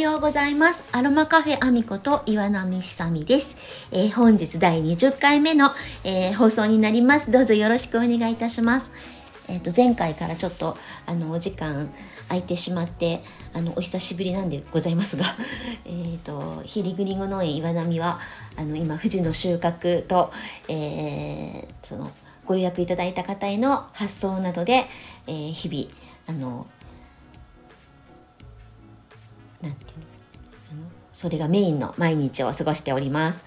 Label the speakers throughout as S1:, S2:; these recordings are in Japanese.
S1: ようございます。アロマカフェアミコと岩波久美です。えー、本日第20回目の、えー、放送になります。どうぞよろしくお願いいたします。えっ、ー、と、前回からちょっと、あの、お時間空いてしまって、あの、お久しぶりなんでございますが、えっと、ヒリグリゴ農園岩波は、あの、今、富士の収穫と、えその、ご予約いただいた方への発送などで、え日々、あの、なんていうの？それがメインの毎日を過ごしております。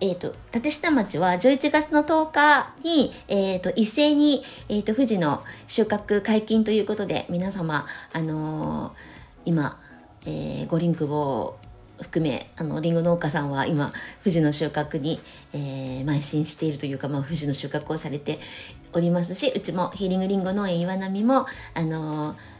S1: えーと、立下町は11月の10日に、えーと、一斉に、えーと、富士の収穫解禁ということで皆様、あのー、今、えー、ごリンクを含めあのリンゴ農家さんは今富士の収穫に、えー、邁進しているというか、まあ、富士の収穫をされておりますしうちもヒーリングリンゴ農園岩波も、あのー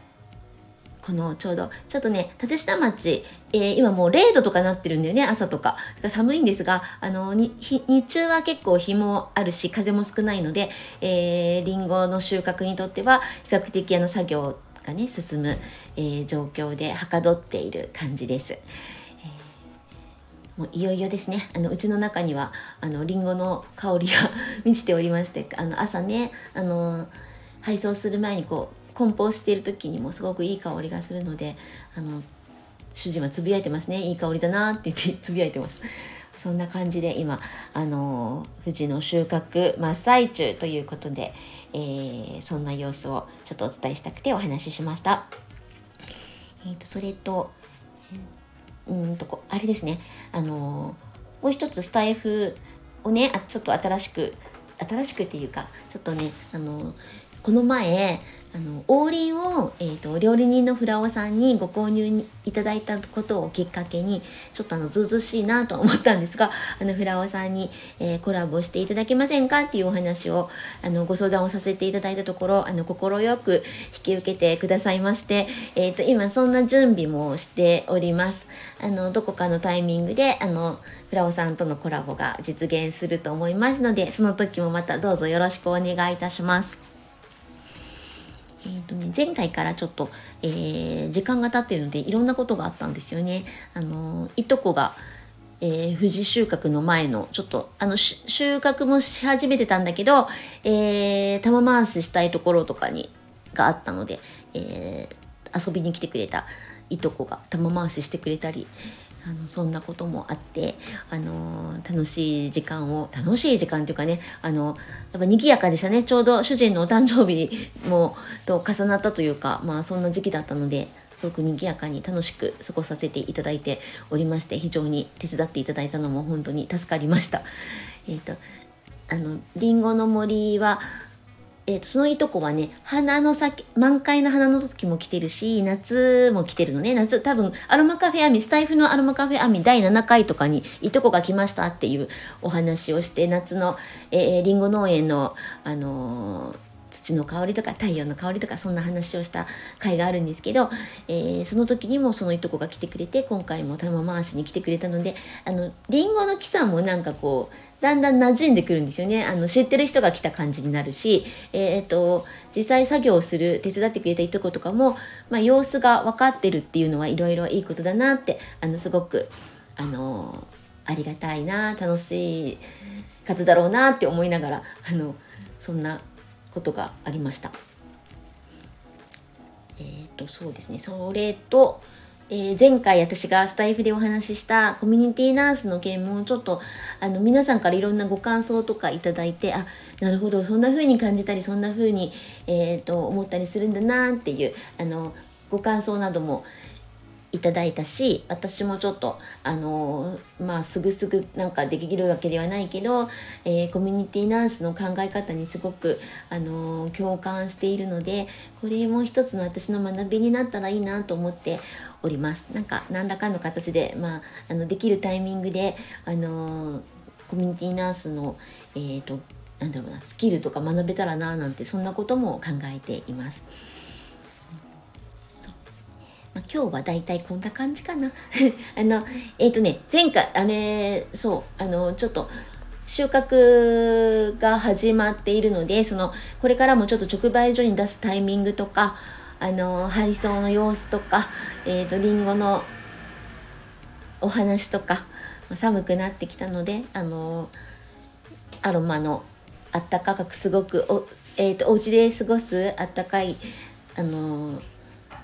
S1: このちょうどちょっとね立下町、えー、今もう0度とかなってるんだよね朝とか寒いんですがあの日中は結構日もあるし風も少ないので、えー、リンゴの収穫にとっては比較的あの作業がね進む、えー、状況ではかどっている感じです。もういよいよですねあのうちの中にはあのリンゴの香りが 満ちておりましてあの朝ねあの配送する前にこう梱包している時にもすごくいい香りがするのであの主人はつぶやいてますねいい香りだなって言ってつぶやいてますそんな感じで今あの富士の収穫真っ最中ということで、えー、そんな様子をちょっとお伝えしたくてお話ししましたえ、ー、とそれとうんとこあれですねあのもう一つスタイフをねあちょっと新しく新しくっていうかちょっとねあのこの前あの王林を、えーと、料理人のフラオさんにご購入いただいたことをきっかけにちょっとあのずうずしいなと思ったんですが あのフラオさんに、えー、コラボしていただけませんかっていうお話をあのご相談をさせていただいたところ快く引き受けてくださいまして、えーと、今そんな準備もしておりますあのどこかのタイミングであのフラオさんとのコラボが実現すると思いますのでその時もまたどうぞよろしくお願いいたします。えーとね、前回からちょっと、えー、時間が経っているのでいろんなことがあったんですよね。あのいとこが、えー、富士収穫の前のちょっとあの収穫もし始めてたんだけど、えー、玉回ししたいところとかにがあったので、えー、遊びに来てくれたいとこが玉回ししてくれたり、あのそんなこともあってあの楽しい時間を楽しい時間というかねあのやっぱ賑やかでしたねちょうど主人のお誕生日もと重なったというかまあそんな時期だったのですごく賑やかに楽しく過ごさせていただいておりまして非常に手伝っていただいたのも本当に助かりました。えーと、とあのリンゴの森はえーと、そのいとこはね花の先満開の花の時も来てるし夏も来てるのね。夏多分アロマカフェアミスタイフのアロマカフェアミ第7回とかにいとこが来ましたっていうお話をして夏の、えー、リンゴ農園の、あのー土の香りとか太陽の香りとかそんな話をした回があるんですけど、えー、その時にもそのいとこが来てくれて今回も玉回しに来てくれたのであのりんごの木さんもなんかこうだんだん馴染んでくるんですよね。あの知ってる人が来た感じになるし、えーと、実際作業をする手伝ってくれたいとことかも、まあ、様子が分かってるっていうのはいろいろいいことだなってあのすごくあのありがたいな楽しい方だろうなって思いながらあのそんなことがありました。えっ、ー、とそうですねそれとえー、前回私がスタイフでお話ししたコミュニティナースの件もちょっとあの皆さんからいろんなご感想とかいただいてあなるほどそんな風に感じたりそんな風に、えーと、思ったりするんだなっていうあのご感想などもいただいたし私もちょっとあのまあすぐすぐなんかできるわけではないけど、えー、コミュニティナースの考え方にすごくあの共感しているのでこれも一つの私の学びになったらいいなと思っておりますなんか何らかの形で、まあ、あのできるタイミングで、あのコミュニティナースの、えーと、なんだろうなスキルとか学べたらななんてそんなことも考えています。今日はだいたいこんな感じかな。あのえっ、ー、とね前回あれそうあのちょっと収穫が始まっているのでそのこれからもちょっと直売所に出すタイミングとかあの配送の様子とか、えーと、りんごのお話とか寒くなってきたのであのアロマのあったかくすごくお,、えーと、お家で過ごすあったかいあの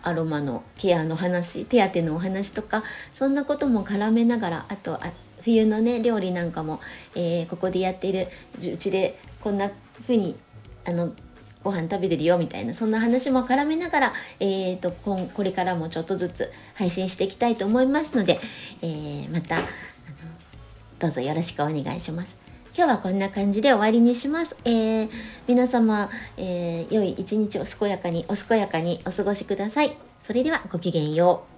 S1: アロマのケアの話手当のお話とかそんなことも絡めながらあとあ冬のね料理なんかも、えー、ここでやってるうちでこんな風にあのご飯食べてるよみたいなそんな話も絡めながら、えーと、ここれからもちょっとずつ配信していきたいと思いますので、えー、またどうぞよろしくお願いします。今日はこんな感じで終わりにします。えー、皆様、えー、良い一日を健やかにお健やかにお過ごしください。それではごきげんよう。